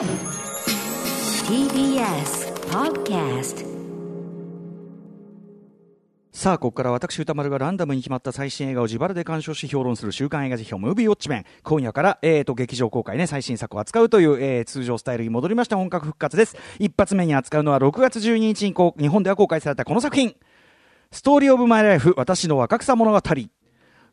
TBS Podcast さあ、ここから私、歌丸がランダムに決まった最新映画を自腹で鑑賞し評論する週刊映画辞表、ムービーウォッチメン。今夜から、えーと、劇場公開ね、最新作を扱うという、えー、通常スタイルに戻りました本格復活です。一発目に扱うのは6月12日に日本では公開されたこの作品。ストーリーオブマイライフ、私の若草物語。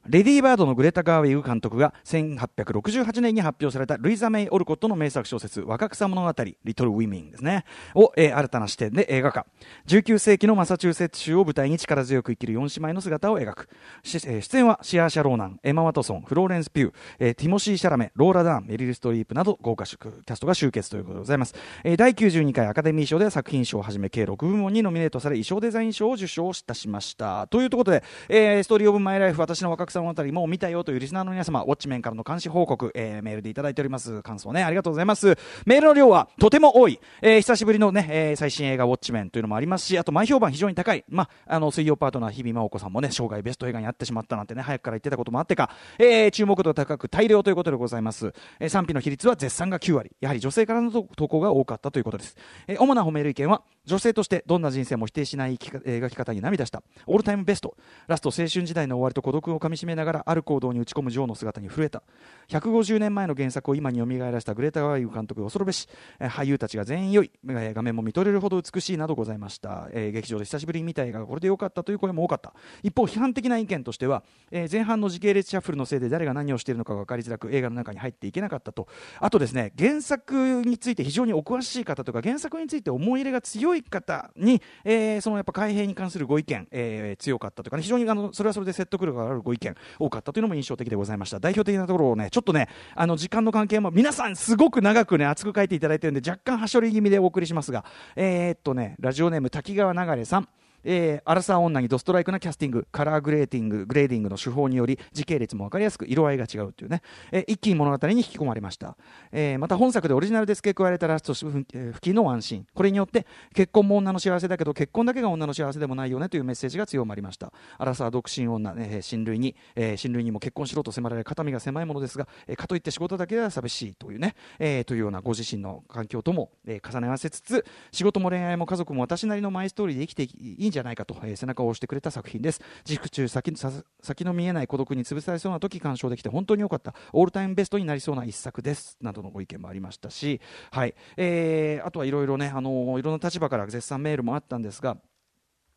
レディー・バードのグレタ・ガーウィグ監督が1868年に発表されたルイザ・メイ・オルコットの名作小説「若草物語リトル・ウィミン」ですね。を、えー、新たな視点で映画化19世紀のマサチューセッツ州を舞台に力強く生きる4姉妹の姿を描く、えー、出演はシアーシャ・ローナンエマ・ワトソンフローレンス・ピュー、えー、ティモシー・シャラメローラ・ダーンメリル・ストリープなど豪華キャストが集結ということでございます、えー、第92回アカデミー賞では作品賞をはじめ計6部門にノミネートされ衣装デザイン賞を受賞いたしました。ということで、えー、ストーリー・オブ・マイ・ライフ私の若草物語も見たよというリスナーの皆様、ウォッチメンからの監視報告、えー、メールでいただいております。感想ね、ありがとうございます。メールの量はとても多い。えー、久しぶりのね、えー、最新映画ウォッチメンというのもありますし、あと前評判非常に高い。まあ、あの、水曜パートナー日比真央子さんもね、生涯ベスト映画にあってしまったなんてね、早くから言ってたこともあってか、えー、注目度高く大量ということでございます。えー、賛否の比率は絶賛が9割。やはり女性からの投稿が多かったということです。えー、主な褒める意見は、女性としてどんな人生も否定しない描き方に涙した。オールタイムベスト。ラスト青春時代の終わりと孤独をかみしめながらある行動に打ち込む女王の姿に震えた。150年前の原作を今に蘇らせたグレータ・ガイグ監督恐るべし、俳優たちが全員良い、画面も見とれるほど美しいなどございました、えー、劇場で久しぶりに見た映画がこれで良かったという声も多かった一方批判的な意見としては、えー、前半の時系列シャッフルのせいで誰が何をしているのか分かりづらく映画の中に入っていけなかったとあとですね原作について非常にお詳しい方とか原作について思い入れが強い方に、えー、そのやっぱ改変に関するご意見、えー、強かったというか、ね、非常にあのそれはそれで説得力があるご意見多かったというのも印象的でございました。代表的なところをねちょっとねあの時間の関係も皆さんすごく長くね熱く書いていただいてるんで若干はしょり気味でお送りしますがえー、っとねラジオネーム滝川流さん。えー、アラサー女にドストライクなキャスティングカラーグレーティンググレーディングの手法により時系列も分かりやすく色合いが違うというね、えー、一気に物語に引き込まれました、えー、また本作でオリジナルで付け加えられたラスト付近のワンシーン。これによって結婚も女の幸せだけど結婚だけが女の幸せでもないよねというメッセージが強まりました。アラサー独身女、ね、親類に、えー、親類にも結婚しろと迫られ肩身が狭いものですが、えー、かといって仕事だけでは寂しいというね、えー、というようなご自身の環境とも、えー、重ね合わせつつ仕事も恋愛も家族も私なりのマイストーリーで生きていいんじゃじゃないかと、えー、背中を押してくれた作品です。軸中先先の見えない孤独に潰されそうな時鑑賞できて本当に良かった。オールタイムベストになりそうな一作です。などのご意見もありましたし、はい。えー、あとはいろいろねあのいろんな立場から絶賛メールもあったんですが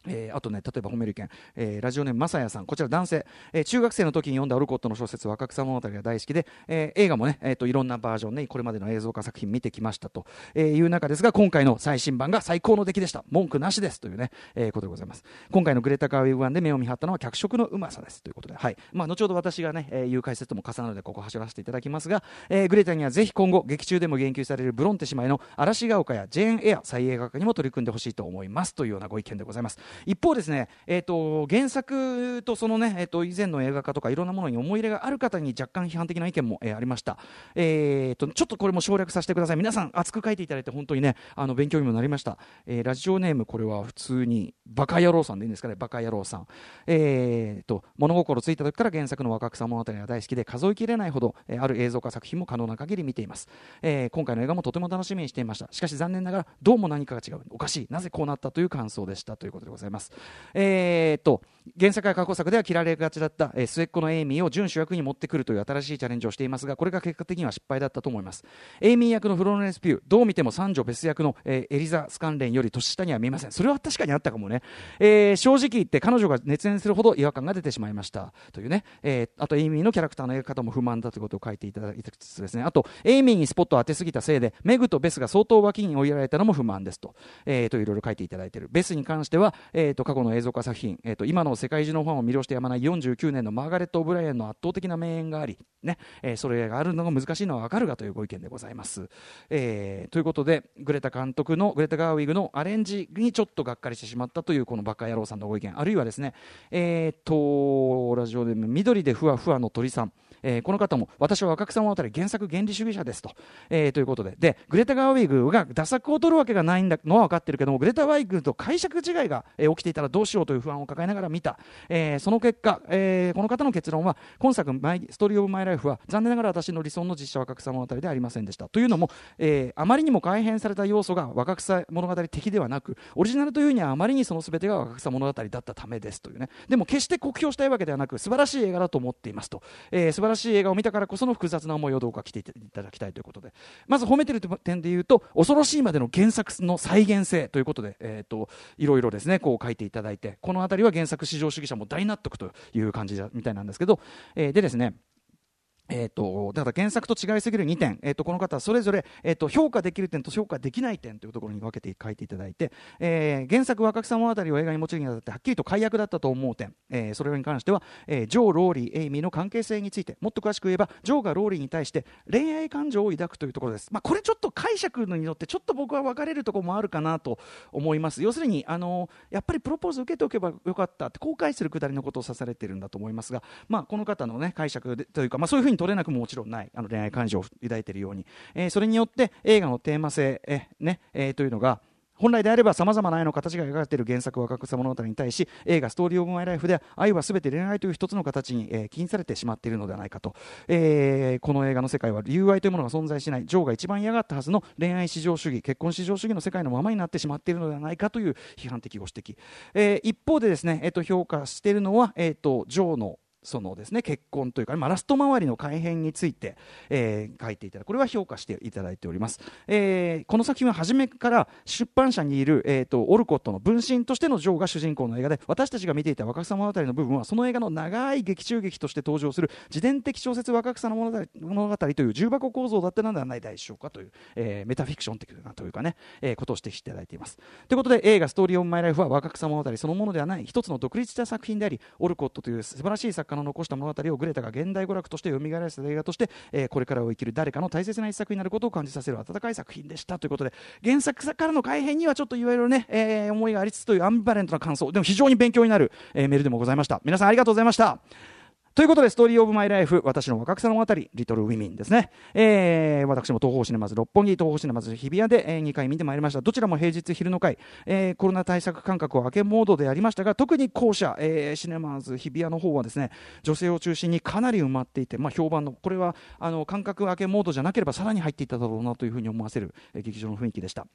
えー、あとね、例えば褒める意見、えー、ラジオネームまさやさん、こちら男性、えー、中学生の時に読んだオルコットの小説、若草物語が大好きで、えー、映画もね、えーと、いろんなバージョンね、これまでの映像化作品見てきましたと、えー、いう中ですが、今回の最新版が最高の出来でした。文句なしですというね、えー、ことでございます。今回のグレタ・カーウィグワンで目を見張ったのは脚色のうまさですということで、はい。まあ、後ほど私がね、えー、う解説とも重なるので、ここ走らせていただきますが、えー、グレタにはぜひ今後、劇中でも言及されるブロンテ姉妹の嵐が丘やジェーン・エア再映画化にも取り組んでほしいと思いますというようなご意見でございます。一方ですね、えーと、原作とそのね、えーと、以前の映画化とかいろんなものに思い入れがある方に若干批判的な意見も、えー、ありました、えーと、ちょっとこれも省略させてください。皆さん熱く書いていただいて本当にねあの勉強にもなりました、えー、ラジオネームこれは普通にバカ野郎さんでいいんですかね。バカ野郎さん、えー、と物心ついた時から原作の若草物語が大好きで数えきれないほど、えー、ある映像化作品も可能な限り見ています、えー、今回の映画もとても楽しみにしていました。しかし残念ながらどうも何かが違う。おかしい。なぜこうなったという感想でした。ということでございます、ざいます。えー、と原作や過去作では切られがちだった、えー、末っ子のエイミーを準主役に持ってくるという新しいチャレンジをしていますがこれが結果的には失敗だったと思います。エイミー役のフローレンス・ピューどう見ても三女ベス役の、えー、エリザ・スカンレンより年下には見えません。それは確かにあったかもね、えー、正直言って彼女が熱演するほど違和感が出てしまいました。というね、えー、あとエイミーのキャラクターの描き方も不満だということを書いていただきつつですね。あとエイミーにスポットを当てすぎたせいでメグとベスが相当脇に追いやられたのも不満ですと,、えー、といろいろ書いていただいている。ベスに関しては、えー、と過去の映像化作品、えー、と今の世界中のファンを魅了してやまない49年のマーガレット・オブライエンの圧倒的な名演があり、ねえー、それがあるのが難しいのは分かるがというご意見でございます。えー、ということでグレタ監督のグレタ・ガーウィグのアレンジにちょっとがっかりしてしまったというこのバカ野郎さんのご意見あるいはですね、えー、とラジオで緑でふわふわの鳥さんえーこの方も私は若草物語原作原理主義者ですと,、えーということで。でグレタ・ガーウィグが打作を取るわけがないんだのは分かってるけどもグレタ・ワイグと解釈違いが、えー起きていたらどうしようという不安を抱えながら見た、えーその結果、えーこの方の結論は今作マイ「ストーリー・オブ・マイ・ライフ」は残念ながら私の理想の実写若草物語ではありませんでした。というのも、えーあまりにも改変された要素が若草物語的ではなくオリジナルというにはあまりにその全てが若草物語だったためですというね。でも決して酷評したいわけではなく素晴らしい映画だと思っていますと、えー素晴新しい映画を見たからこその複雑な思いをどうか来ていただきたいということで。まず褒めてる点で言うと恐ろしいまでの原作の再現性ということで、えー、といろいろですねこう書いていただいてこの辺りは原作至上主義者も大納得という感じだみたいなんですけど、えーでですねえー、とだから原作と違いすぎる2点、えー、とこの方はそれぞれ、えー、と評価できる点と評価できない点というところに分けて書いていただいて、えー原作若草物語を映画に用いるにあたってはっきりと改悪だったと思う点、えーそれに関しては、えージョー、ローリー、エイミーの関係性についてもっと詳しく言えばジョーがローリーに対して恋愛感情を抱くというところです、まあ、これちょっと解釈によってちょっと僕は分かれるところもあるかなと思います。要するに、あのやっぱりプロポーズ受けておけばよかったって後悔するくだりのことを指されているんだと思いますが、まあ、この方の、ね、解釈でというか、まあ、そういうふうに取れなくももちろんない。あの恋愛感情を抱いているように、えーそれによって映画のテーマ性、えねえーというのが本来であればさまざまな愛の形が描かれている原作若草物語に対し映画「ストーリー・オブ・マイ・ライフ」で愛はすべて恋愛という一つの形に、えー起因されてしまっているのではないかと、えーこの映画の世界は友愛というものが存在しないジョーが一番嫌がったはずの恋愛至上主義結婚至上主義の世界のままになってしまっているのではないかという批判的ご指摘、えー一方でですね、えーと評価しているのは、えーとジョーのそのですね結婚というか、まあ、ラスト周りの改変について、えー書いていただこれは評価していただいております、えーこの作品は初めから出版社にいる、えー、とオルコットの分身としてのジョーが主人公の映画で私たちが見ていた若草物語の部分はその映画の長い劇中劇として登場する自伝的小説若草の物語という重箱構造だったのではないでしょうかという、えーメタフィクション的なというかね、えーことを指摘していただいています。ということで映画「ストーリー・オブ・マイ・ライフ」は若草物語そのものではない一つの独立した作品でありオルコットという素晴らしい作品家の残した物語をグレタが現代娯楽として蘇らせた映画として、えーこれからを生きる誰かの大切な一作になることを感じさせる温かい作品でしたということで原作からの改編にはちょっといろいろね、えー思いがありつつというアンビバレントな感想でも非常に勉強になる、えーメールでもございました皆さんありがとうございましたということで、ストーリー・オブ・マイ・ライフ、私の若草の物語、リトル・ウィミンですね。えー私も東方シネマズ六本木、東方シネマズ日比谷で、え2回見てまいりました。どちらも平日昼の回、えーコロナ対策間隔を空けモードでありましたが、特に後者、えーシネマズ日比谷の方はですね、女性を中心にかなり埋まっていて、まあ、評判の、これはあの間隔空けモードじゃなければさらに入っていっただろうなというふうに思わせる、えー劇場の雰囲気でした。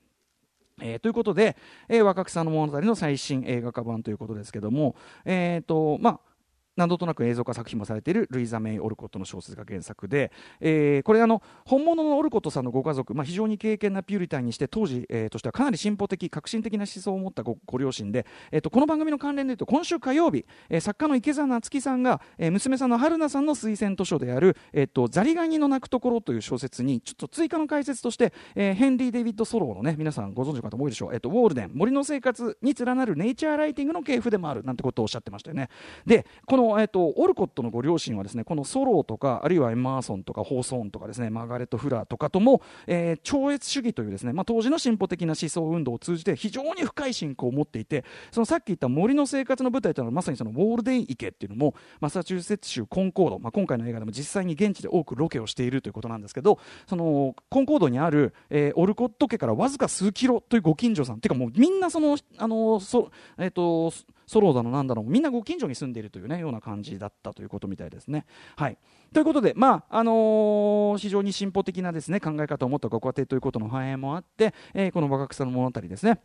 えーということで、えー若草の物語の最新映画化版ということですけども、えーとまあ、何度となく映像化作品もされているルイザ・メイ・オルコットの小説が原作で、えーこれあの本物のオルコットさんのご家族、まあ、非常に敬虔なピューリタンにして当時、えーとしてはかなり進歩的革新的な思想を持ったご両親で、えー、とこの番組の関連でいうと今週火曜日、えー作家の池澤夏樹さんが、えー娘さんの春菜さんの推薦図書である「えー、とザリガニの鳴くところ」という小説にちょっと追加の解説として、えーヘンリー・デイビッド・ソローのね皆さんご存知の方も多いでしょう、えー、とウォールデン森の生活に連なるネイチャーライティングの系譜でもあるなんてことをおっしゃってましたよね。でこの、えー、とオルコットのご両親はですねこのソローとかあるいはエマーソンとかホーソーンとかですねマーガレット・フラーとかとも、えー超越主義というですね、まあ、当時の進歩的な思想運動を通じて非常に深い親交を持っていてそのさっき言った森の生活の舞台というのはまさにそのウォールデン池っていうのもマサチューセッツ州コンコード、まあ、今回の映画でも実際に現地で多くロケをしているということなんですけどそのコンコードにある、えーオルコット家からわずか数キロというご近所さんていうかもうみんなそのあのそえっ、とソロだのなんだのみんなご近所に住んでいるというねような感じだったということみたいですね。はい、ということで、まああのー非常に進歩的なですね考え方を持ったご家庭ということの反映もあって、えーこの若草の物語ですね。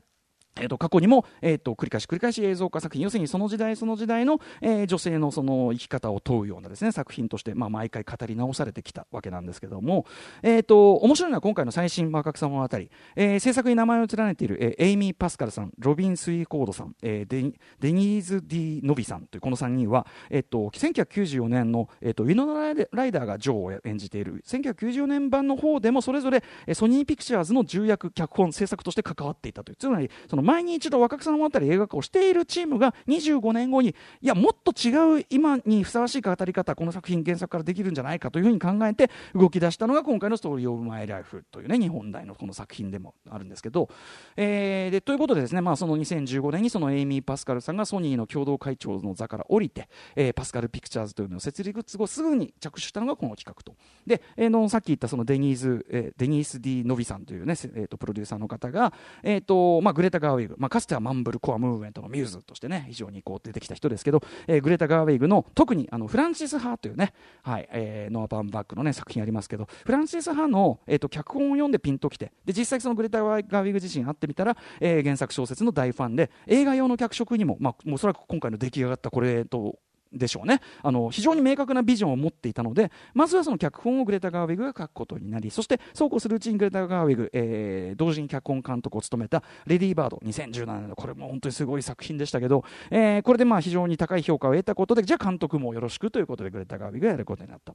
えー、と過去にも、えー、と繰り返し繰り返し映像化作品要するにその時代その時代の、えー女性のその生き方を問うようなですね作品として、まあ、毎回語り直されてきたわけなんですけども、えー、と面白いのは今回の最新若草物語、えー制作に名前を連ねている、えーエイミー・パスカルさんロビン・スイーコードさん、えーデニデニーズ・ディ・ノビさんというこの3人は、えー、と1994年の、えー、とウィノナ・ライダーがジョーを演じている1994年版の方でもそれぞれソニー・ピクチャーズの重役脚本制作として関わっていたという。つまりそのの前に一度若草の物語映画化をしているチームが25年後にいやもっと違う今にふさわしい語り方この作品原作からできるんじゃないかというふうに考えて動き出したのが今回の「ストーリー・オブ・マイ・ライフ」というね日本大のこの作品でもあるんですけど、えー、でということでですね、まあ、その2015年にそのエイミー・パスカルさんがソニーの共同会長の座から降りて、えー、パスカル・ピクチャーズというのを設立後すぐに着手したのがこの企画と。で、えー、のさっき言ったそのデニーズ、えー、デニース・ディ・ノビさんというね、えー、とプロデューサーの方が、えーとまあ、グレタ・ガーウィグ、まあ、かつてはマンブル・コア・ムーブメントのミューズとしてね非常にこう出てきた人ですけど、えー、グレタ・ガーウィグの特にあのフランシス・ハーというね、はいえー、ノア・バンバックの、ね、作品ありますけどフランシス・ハーの、えーと、脚本を読んでピンときてで実際そのグレタ・ガーウィグ自身会ってみたら、えー、原作小説の大ファンで映画用の脚色にも、まあ、おそらく今回の出来上がったこれとでしょうね。あの非常に明確なビジョンを持っていたのでまずはその脚本をグレタ・ガーウィグが書くことになりそしてそうこうするうちにグレタ・ガーウィグ、えー、同時に脚本監督を務めた「レディー・バード」2017年のこれも本当にすごい作品でしたけど、えー、これでまあ非常に高い評価を得たことでじゃあ監督もよろしくということでグレタ・ガーウィグがやることになった。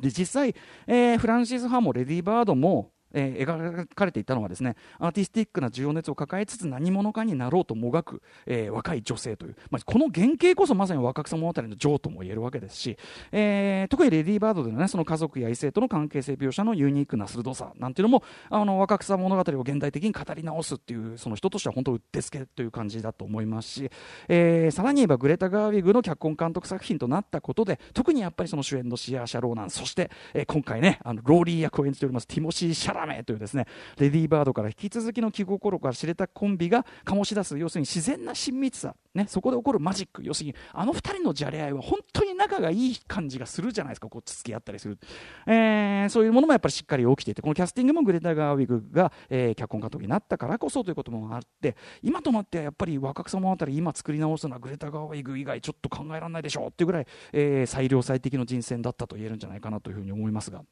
で実際、えー、フランシス・ハもレディー・バードもえー、描かれていたのはですねアーティスティックな情熱を抱えつつ何者かになろうともがく、えー、若い女性という、まあ、この原型こそまさに若草物語の女王とも言えるわけですし、えー、特にレディー・バードでの,、ね、その家族や異性との関係性描写のユニークな鋭さなんていうのもあの若草物語を現代的に語り直すっていうその人としては本当うってつけという感じだと思いますし、えー、さらに言えばグレタ・ガーウィグの脚本監督作品となったことで特にやっぱりその主演のシアー・シャローナンそして、えー、今回ねあのローリー役を演じておりますティモシー・シャラメというですねレディー・バードから引き続きの気心から知れたコンビが醸し出す要するに自然な親密さ、ね、そこで起こるマジック要するにあの2人のじゃれ合いは本当に仲がいい感じがするじゃないですかこう付き合ったりする、えー、そういうものもやっぱりしっかり起きていてこのキャスティングもグレタ・ガーウィグが、えー、脚本監督になったからこそということもあって今となってはやっぱり若草物語今作り直すのはグレタ・ガーウィグ以外ちょっと考えられないでしょうっていうぐらい、えー、最良最適の人選だったと言えるんじゃないかなというふうに思いますが。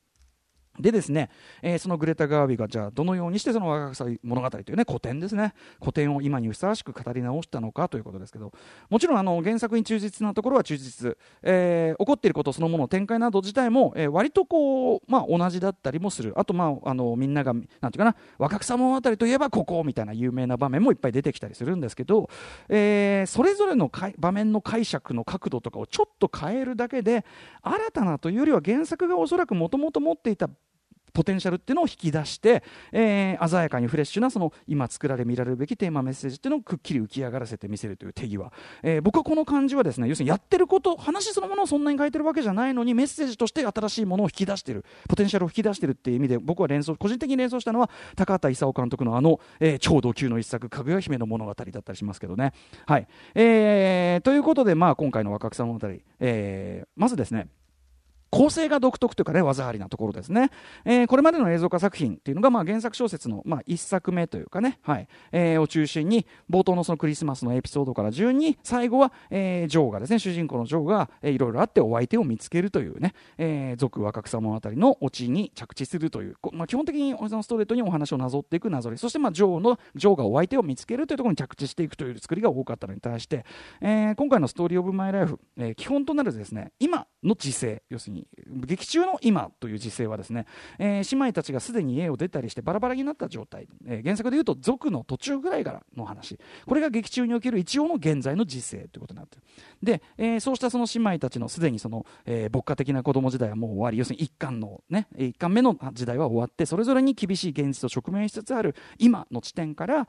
でですね、えー、そのグレタ・ガービーがじゃあどのようにしてその若草物語というね古典ですね。古典を今にふさわしく語り直したのかということですけどもちろんあの原作に忠実なところは忠実、えー、起こっていることそのもの展開など自体も、えー、割とこう、まあ、同じだったりもする。あと、まあ、あのみんながなんていうかな若草物語といえばここみたいな有名な場面もいっぱい出てきたりするんですけど、えー、それぞれの場面の解釈の角度とかをちょっと変えるだけで新たなというよりは原作がおそらくもともと持っていたポテンシャルっていうのを引き出して、えー、鮮やかにフレッシュなその今作られ見られるべきテーマメッセージっていうのをくっきり浮き上がらせてみせるという手際、えー、僕はこの感じはですね要するにやってること話そのものをそんなに書いてるわけじゃないのにメッセージとして新しいものを引き出してるポテンシャルを引き出してるっていう意味で僕は連想個人的に連想したのは高畑勲監督のあの、えー、超ド級の一作「かぐや姫の物語」だったりしますけどね。はいえー、ということで、まあ、今回の若草物語、えー、まずですね構成が独特というかね技ありなところですね、えー、これまでの映像化作品っていうのが、まあ、原作小説の、まあ、1作目というかね、はい。えー、を中心に冒頭のそのクリスマスのエピソードから順に最後は、えー、ジョーがですね主人公のジョーが、えー、いろいろあってお相手を見つけるというね、えー、俗若草物語のオチに着地するという、まあ、基本的にストレートにお話をなぞっていくなぞりそして、まあ、ジョーのジョーがお相手を見つけるというところに着地していくという作りが多かったのに対して、えー、今回の「ストーリー・オブ・マイ・ライフ」えー、基本となるですね今の時勢要するに劇中の今という時勢はですね、えー、姉妹たちがすでに家を出たりしてバラバラになった状態、えー、原作でいうと族の途中ぐらいからの話。これが劇中における一応の現在の時勢ということになってる。で、えー、そうしたその姉妹たちのすでにその、えー、牧歌的な子供時代はもう終わり。要するに一巻のね一巻目の時代は終わってそれぞれに厳しい現実と直面しつつある今の地点から、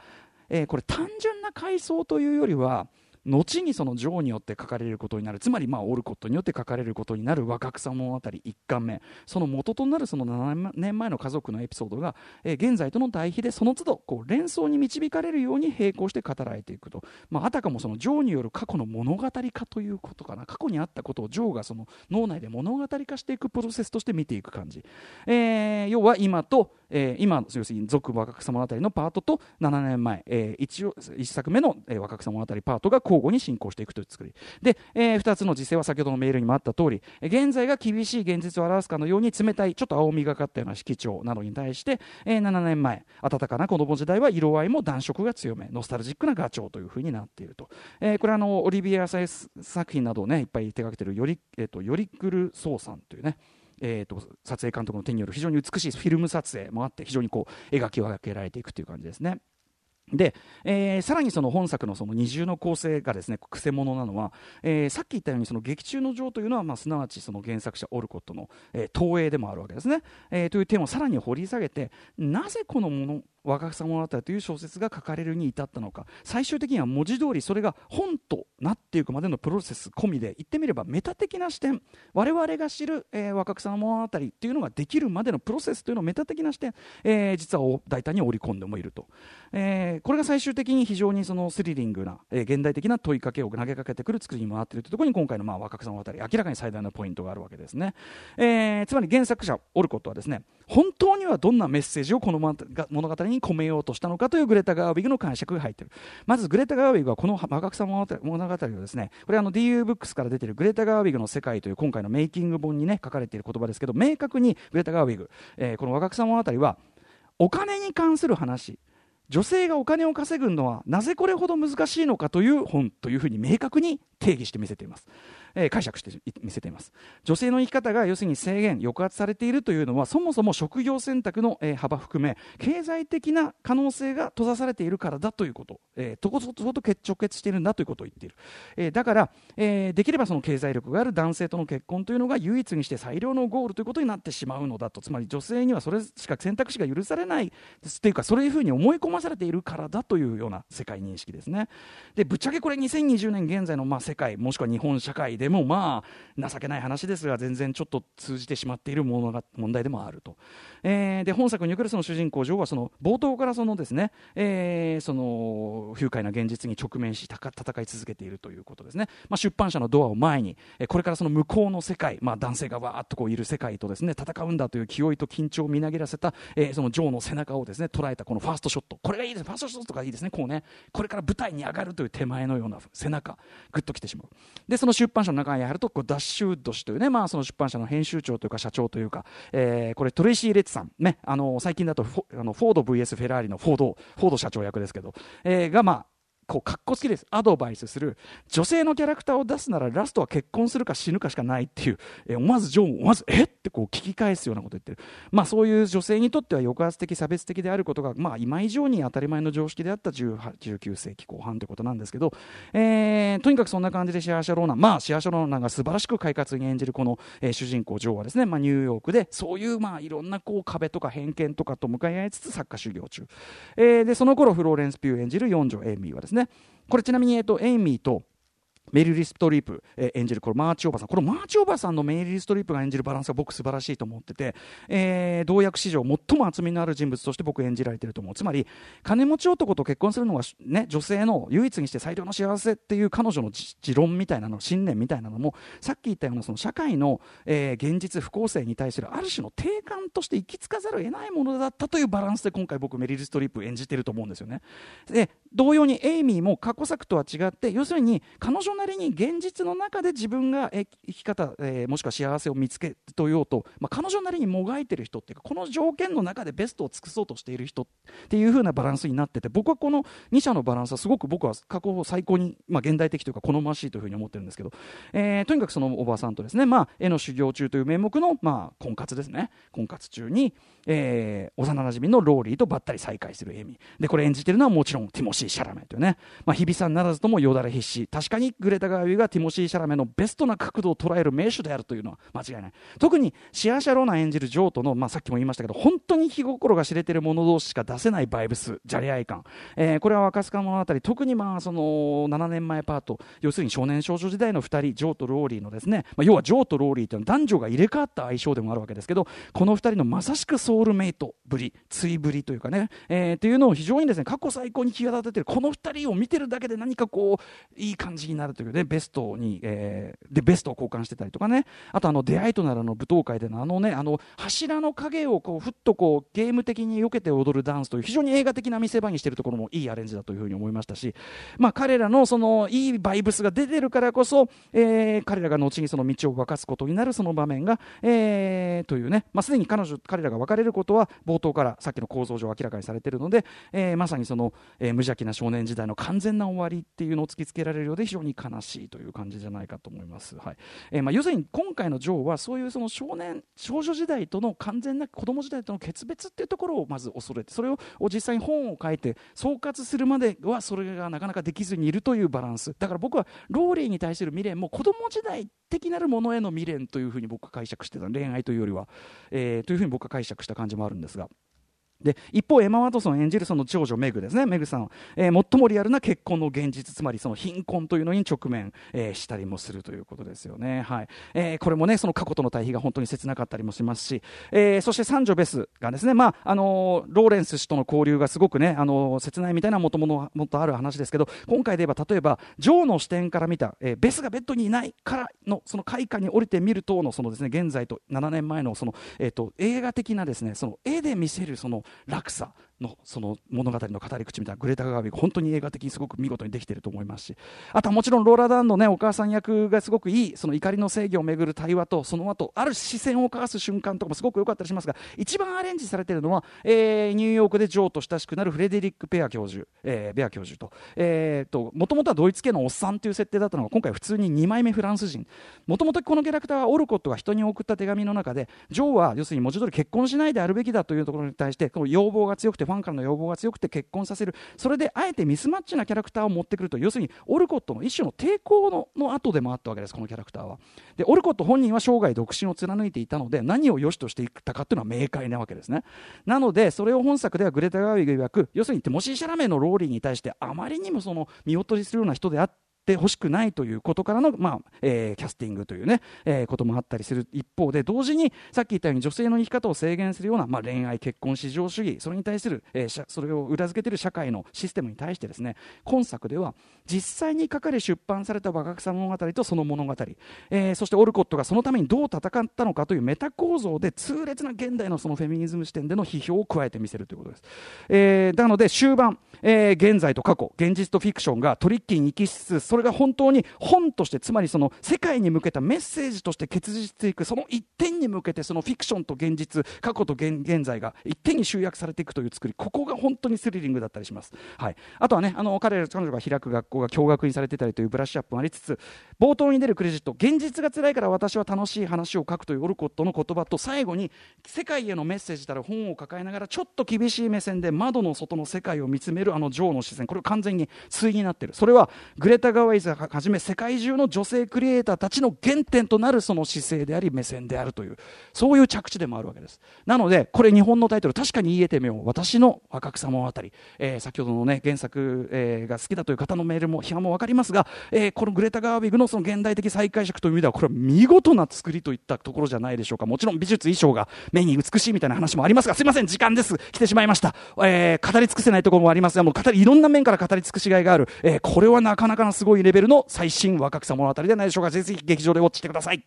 えー、これ単純な回想というよりは後にその女王によって書かれることになる。つまりまあオルコットによって書かれることになる若草物語1巻目。その元となるその7年前の家族のエピソードが、えー、現在との対比でその都度こう連想に導かれるように並行して語られていくと、まあ、あたかもその女王による過去の物語化ということかな。過去にあったことを女王がその脳内で物語化していくプロセスとして見ていく感じ、えー、要は今と、えー、今要するに続若草物語のパートと7年前、えー、一応1作目の、若草物語パートが交互に進行していくという作り。で、えー、2つの時勢は先ほどのメールにもあった通り現在が厳しい現実を表すかのように冷たいちょっと青みがかったような色調などに対して、えー、7年前暖かな子供時代は色合いも暖色が強めノスタルジックな画調というふうになっていると、えー、これはあのオリビア・サイス作品などをねいっぱい手掛けているより、えーと、よりくるそうさんというねえーと、撮影監督の手による非常に美しいフィルム撮影もあって非常にこう描き分けられていくという感じですね。で、えー、さらにその本作のその二重の構成がですねくせ者なのは、えー、さっき言ったようにその劇中の情というのは、まあ、すなわちその原作者オルコットの、えー、投影でもあるわけですね、えー、という点をさらに掘り下げてなぜこのもの若草物語という小説が書かれるに至ったのか。最終的には文字通りそれが本となっていくまでのプロセス込みで言ってみればメタ的な視点。我々が知る、えー、若草物語っていうのができるまでのプロセスというのをメタ的な視点、えー、実は大胆に織り込んでもいると、えー、これが最終的に非常にそのスリリングな、えー、現代的な問いかけを投げかけてくる作りにもなっているというところに今回のまあ若草物語明らかに最大のポイントがあるわけですね、えー、つまり原作者オルコットはですね本当にはどんなメッセージをこの物語に込めようとしたのかというグレタ・ガーウィグの解釈が入っている。まずグレタ・ガーウィグはこの若草物語をですねこれはあの DU ブックスから出ているグレタ・ガーウィグの世界という今回のメイキング本にね書かれている言葉ですけど明確にグレタ・ガーウィグ、えー、この若草物語はお金に関する話女性がお金を稼ぐのはなぜこれほど難しいのかという本というふうに明確に定義して見せています。えー、解釈して見せています。女性の生き方が要するに制限抑圧されているというのはそもそも職業選択の、えー、幅含め経済的な可能性が閉ざされているからだということ、えー、とことこと直結しているんだということを言っている、えー、だから、えー、できればその経済力がある男性との結婚というのが唯一にして最良のゴールということになってしまうのだと。つまり女性にはそれしか選択肢が許されない。というかそういうふうに思い込まされているからだというような世界認識ですね。でぶっちゃけこれ2020年現在のまあ世界もしくは日本社会でもまあ情けない話ですが全然ちょっと通じてしまっているものが問題でもあると、えー、で本作におけるその主人公女王はその冒頭からそのですね、えー、その不愉快な現実に直面し戦い続けているということですね、まあ、出版社のドアを前にこれからその向こうの世界、まあ、男性がわーっとこういる世界とですね戦うんだという気負いと緊張をみなぎらせた、えー、その女王の背中をですね捉えたこのファーストショット。これがいいですファーストショットがいいですね。こうね。これから舞台に上がるという手前のような背中ぐっときてしまう。でその出版社の中に入るとこうダッシュウッド氏というね、まあ、その出版社の編集長というか社長というか、えー、これトレイシー・レッツさん、ね、あの最近だとフォあのフォード VS フェラーリのフォードフォード社長役ですけど、えー、がまあこうかっこつきです。アドバイスする。女性のキャラクターを出すならラストは結婚するか死ぬかしかないっていう、え、思わずジョー思わずえってこう聞き返すようなこと言ってる、まあ、そういう女性にとっては抑圧的差別的であることが、まあ、今以上に当たり前の常識であった19世紀後半ということなんですけど、えー、とにかくそんな感じでシアーシャ・ローナンまあシアーシャ・ローナンが素晴らしく快活に演じるこの、えー、主人公ジョーはですね、まあ、ニューヨークでそういうまあいろんなこう壁とか偏見とかと向かい合いつつ作家修行中、えー、でその頃フローレンス・ピュー演じる四女エイミーはですねこれちなみに、えっと、エイミーとメリル・ストリープ、え、演じるこのマーチおばさん。このマーチおばさんのメリル・ストリープが演じるバランスが僕素晴らしいと思ってて、えー、同役史上最も厚みのある人物として僕演じられてると思う。つまり金持ち男と結婚するのが、ね、女性の唯一にして最良の幸せっていう彼女の持論みたいなの信念みたいなのもさっき言ったようなその社会の、えー、現実不公正に対するある種の定感として行き着かざるを得ないものだったというバランスで今回僕メリル・ストリープ演じてると思うんですよね。で同様にエイミーも過去作とは違って要するに彼女なりに現実の中で自分が生き方、えー、もしくは幸せを見つけとようと、まあ、彼女なりにもがいてる人っていうかこの条件の中でベストを尽くそうとしている人っていう風なバランスになってて僕はこの2者のバランスはすごく僕は過去最高に、まあ、現代的というか好ましいという風に思ってるんですけど、えー、とにかくそのおばさんとですね、まあ、絵の修行中という名目の、まあ、婚活ですね。婚活中に、えー、幼なじみのローリーとばったり再会するエイミー。でこれ演じてるのはもちろんティモシー・シャラメというねまあ、日比さんならずともよだれ必至。確かにグレタ・ガーウィグがティモシー・シャラメのベストな角度を捉える名手であるというのは間違いない。特にシアーシャ・ローナン演じるジョーとの、まあ、さっきも言いましたけど本当に気心が知れてる者同士しか出せないバイブスじゃれ合い感、えー、これは若須賀物語特にまあその7年前パート要するに少年少女時代の2人ジョーとローリーのですね、まあ、要はジョーとローリーというのは男女が入れ替わった相性でもあるわけですけどこの2人のまさしくソウルメイトぶり対ぶりというかね、えー、というのを非常にですね過去最高に際立ててるこの2人を見てるだけで何かこういい感じになるというねベストに、えー、でベストを交換してたりとかね。あとあの出会いとなるの舞踏会でのあのねあの柱の影をこうふっとこうゲーム的に避けて踊るダンスという非常に映画的な見せ場にしてるところもいいアレンジだというふうに思いましたし、まあ、彼らのそのいいバイブスが出てるからこそ、えー、彼らが後にその道を沸かすことになるその場面が、えー、というね、まあ、すでに彼女彼らが別れることは冒頭からさっきの構造上明らかにされてるので、えー、まさにその、えー、無邪気な少年時代の完全な終わりっていうのを突きつけられるようで非常に悲悲しいという感じじゃないかと思います。はいえー、まあ、要するに今回のジョーはそういうその少年少女時代との完全な子供時代との決別っていうところをまず恐れてそれを実際に本を書いて総括するまではそれがなかなかできずにいるというバランスだから僕はローリーに対する未練も子供時代的なるものへの未練というふうに僕は解釈してた恋愛というよりは、えー、というふうに僕は解釈した感じもあるんですが。で一方、エマ・ワトソン演じるその長女メグですね、メグさん、えー、最もリアルな結婚の現実、つまりその貧困というのに直面、えー、したりもするということですよね。はいえー、これもね、その過去との対比が本当に切なかったりもしますし、え、そして三女ベスがですね、まああのローレンス氏との交流がすごくね、あの切ないみたいなもともとある話ですけど、今回で言えば、例えば、ジョーの視点から見た、え、ベスがベッドにいないからの、その開花に降りてみるとの、そのですね、現在と7年前のその、えーと、映画的なですね、その絵で見せるその落差、のその物語の語り口みたいなグレタ・ガービー本当に映画的にすごく見事にできていると思いますし。あとはもちろんローラ・ダンの、ね、お母さん役がすごくいいその怒りの正義をめぐる対話とその後ある視線を交わす瞬間とかもすごく良かったりしますが一番アレンジされているのは、えー、ニューヨークでジョーと親しくなるフレデリック・ペア教授、えー、ベア教授と,、えーと、もともとはドイツ系のおっさんという設定だったのが今回普通に2枚目フランス人。もともとこのキャラクターはオルコットが人に送った手紙の中でジョーは要するに文字通り結婚しないであるべきだというところに対してこの要望が強くてファンからの要望が強くて結婚させる。それであえてミスマッチなキャラクターを持ってくると。要するにオルコットの一種の抵抗のの後でもあったわけです。このキャラクターは。でオルコット本人は生涯独身を貫いていたので何を良しとしていったかというのは明快なわけですね。なのでそれを本作ではグレタ・ガーウィグ曰く要するにテモシー・シャラメのローリーに対してあまりにもその見劣りするような人であってってほしくないということからの、まあえー、キャスティングというね、えー、こともあったりする一方で同時にさっき言ったように女性の生き方を制限するような、まあ、恋愛結婚至上主義それに対する、えー、それを裏付けている社会のシステムに対してですね今作では実際に書かれ出版された若草物語とその物語、えー、そしてオルコットがそのためにどう戦ったのかというメタ構造で痛烈な現代のそのフェミニズム視点での批評を加えてみせるということです、えー、なので終盤、えー、現在と過去現実とフィクションがトリッキーに行きつつそれが本当に本としてつまりその世界に向けたメッセージとして結実していくその一点に向けてそのフィクションと現実過去と現在が一点に集約されていくという作りここが本当にスリリングだったりします、はい、あとはねあの彼ら彼女が開く学校が共学にされてたりというブラッシュアップもありつつ冒頭に出るクレジット現実が辛いから私は楽しい話を書くというオルコットの言葉と最後に世界へのメッセージたる本を抱えながらちょっと厳しい目線で窓の外の世界を見つめるあのジョーの視線。これ完全に対になってる。それはグレタ・ガワイズはじめ世界中の女性クリエイターたちの原点となるその姿勢であり目線であるというそういう着地でもあるわけです。なのでこれ日本のタイトル確かに言えてみよう。私の若草物語、えー、先ほどのね原作、えー、が好きだという方のメールも批判も分かりますが、えー、このグレタ・ガービグのその現代的再解釈という意味ではこれは見事な作りといったところじゃないでしょうか。もちろん美術衣装が目に美しいみたいな話もありますがすいません時間です。来てしまいました、えー、語り尽くせないところもありますがもう語りいろんな面から語り尽くしがいがある、えー、これはなかなかのすごいレベルの最新若草物語ではないでしょうか。ぜひ劇場でウォッチしてください。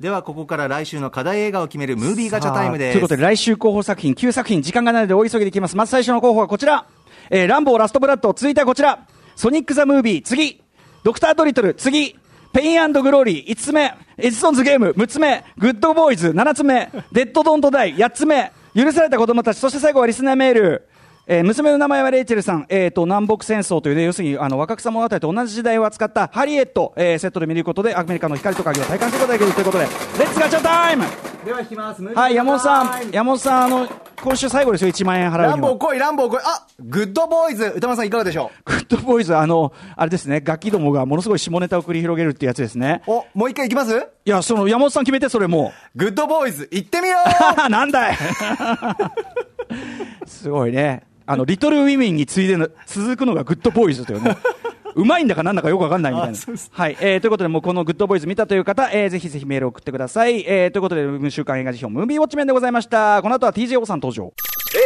ではここから来週の課題映画を決めるムービーガチャタイムです。ということで来週候補作品9作品時間がないので大急ぎでいきますまず最初の候補はこちら、えー、ランボーラストブラッド続いてはこちら。ソニック・ザ・ムービー次。ドクター・ドリトル次。ペイングローリー5つ目。エジソンズ・ゲーム6つ目。グッドボーイズ7つ目。デッド・ドント・ダイ8つ目。許された子供たちそして最後はリスナーメールえー、娘の名前はレイチェルさん、えーと、南北戦争という、ね、要するにあの若草物語と同じ時代を扱ったハリエット、えー、セットで見ることでアメリカの光と影を体感することができるということで。 Let's ガチャタイムでは引きます。はい山本さん。山本さんあの今週最後ですよ1万円払うランボー来いランボー来い。あグッドボーイズ。歌丸さんいかがでしょう？グッドボーイズあのあれですねガキどもがものすごい下ネタを繰り広げるってやつですね。おもう一回いきます？いやその山本さん決めてそれもう。グッドボーイズ行ってみよう！なんだい。すごいねあの、リトルウィメンに次いでの続くのがグッドボーイズというね。うまいんだかなんだかよくわかんないみたいな。はい。えー、ということで、もうこのグッドボーイズ見たという方、えー、ぜひぜひメールを送ってください。えー、ということで、週刊映画辞表、ムービーウォッチメンでございました。この後は TJO さん登場。え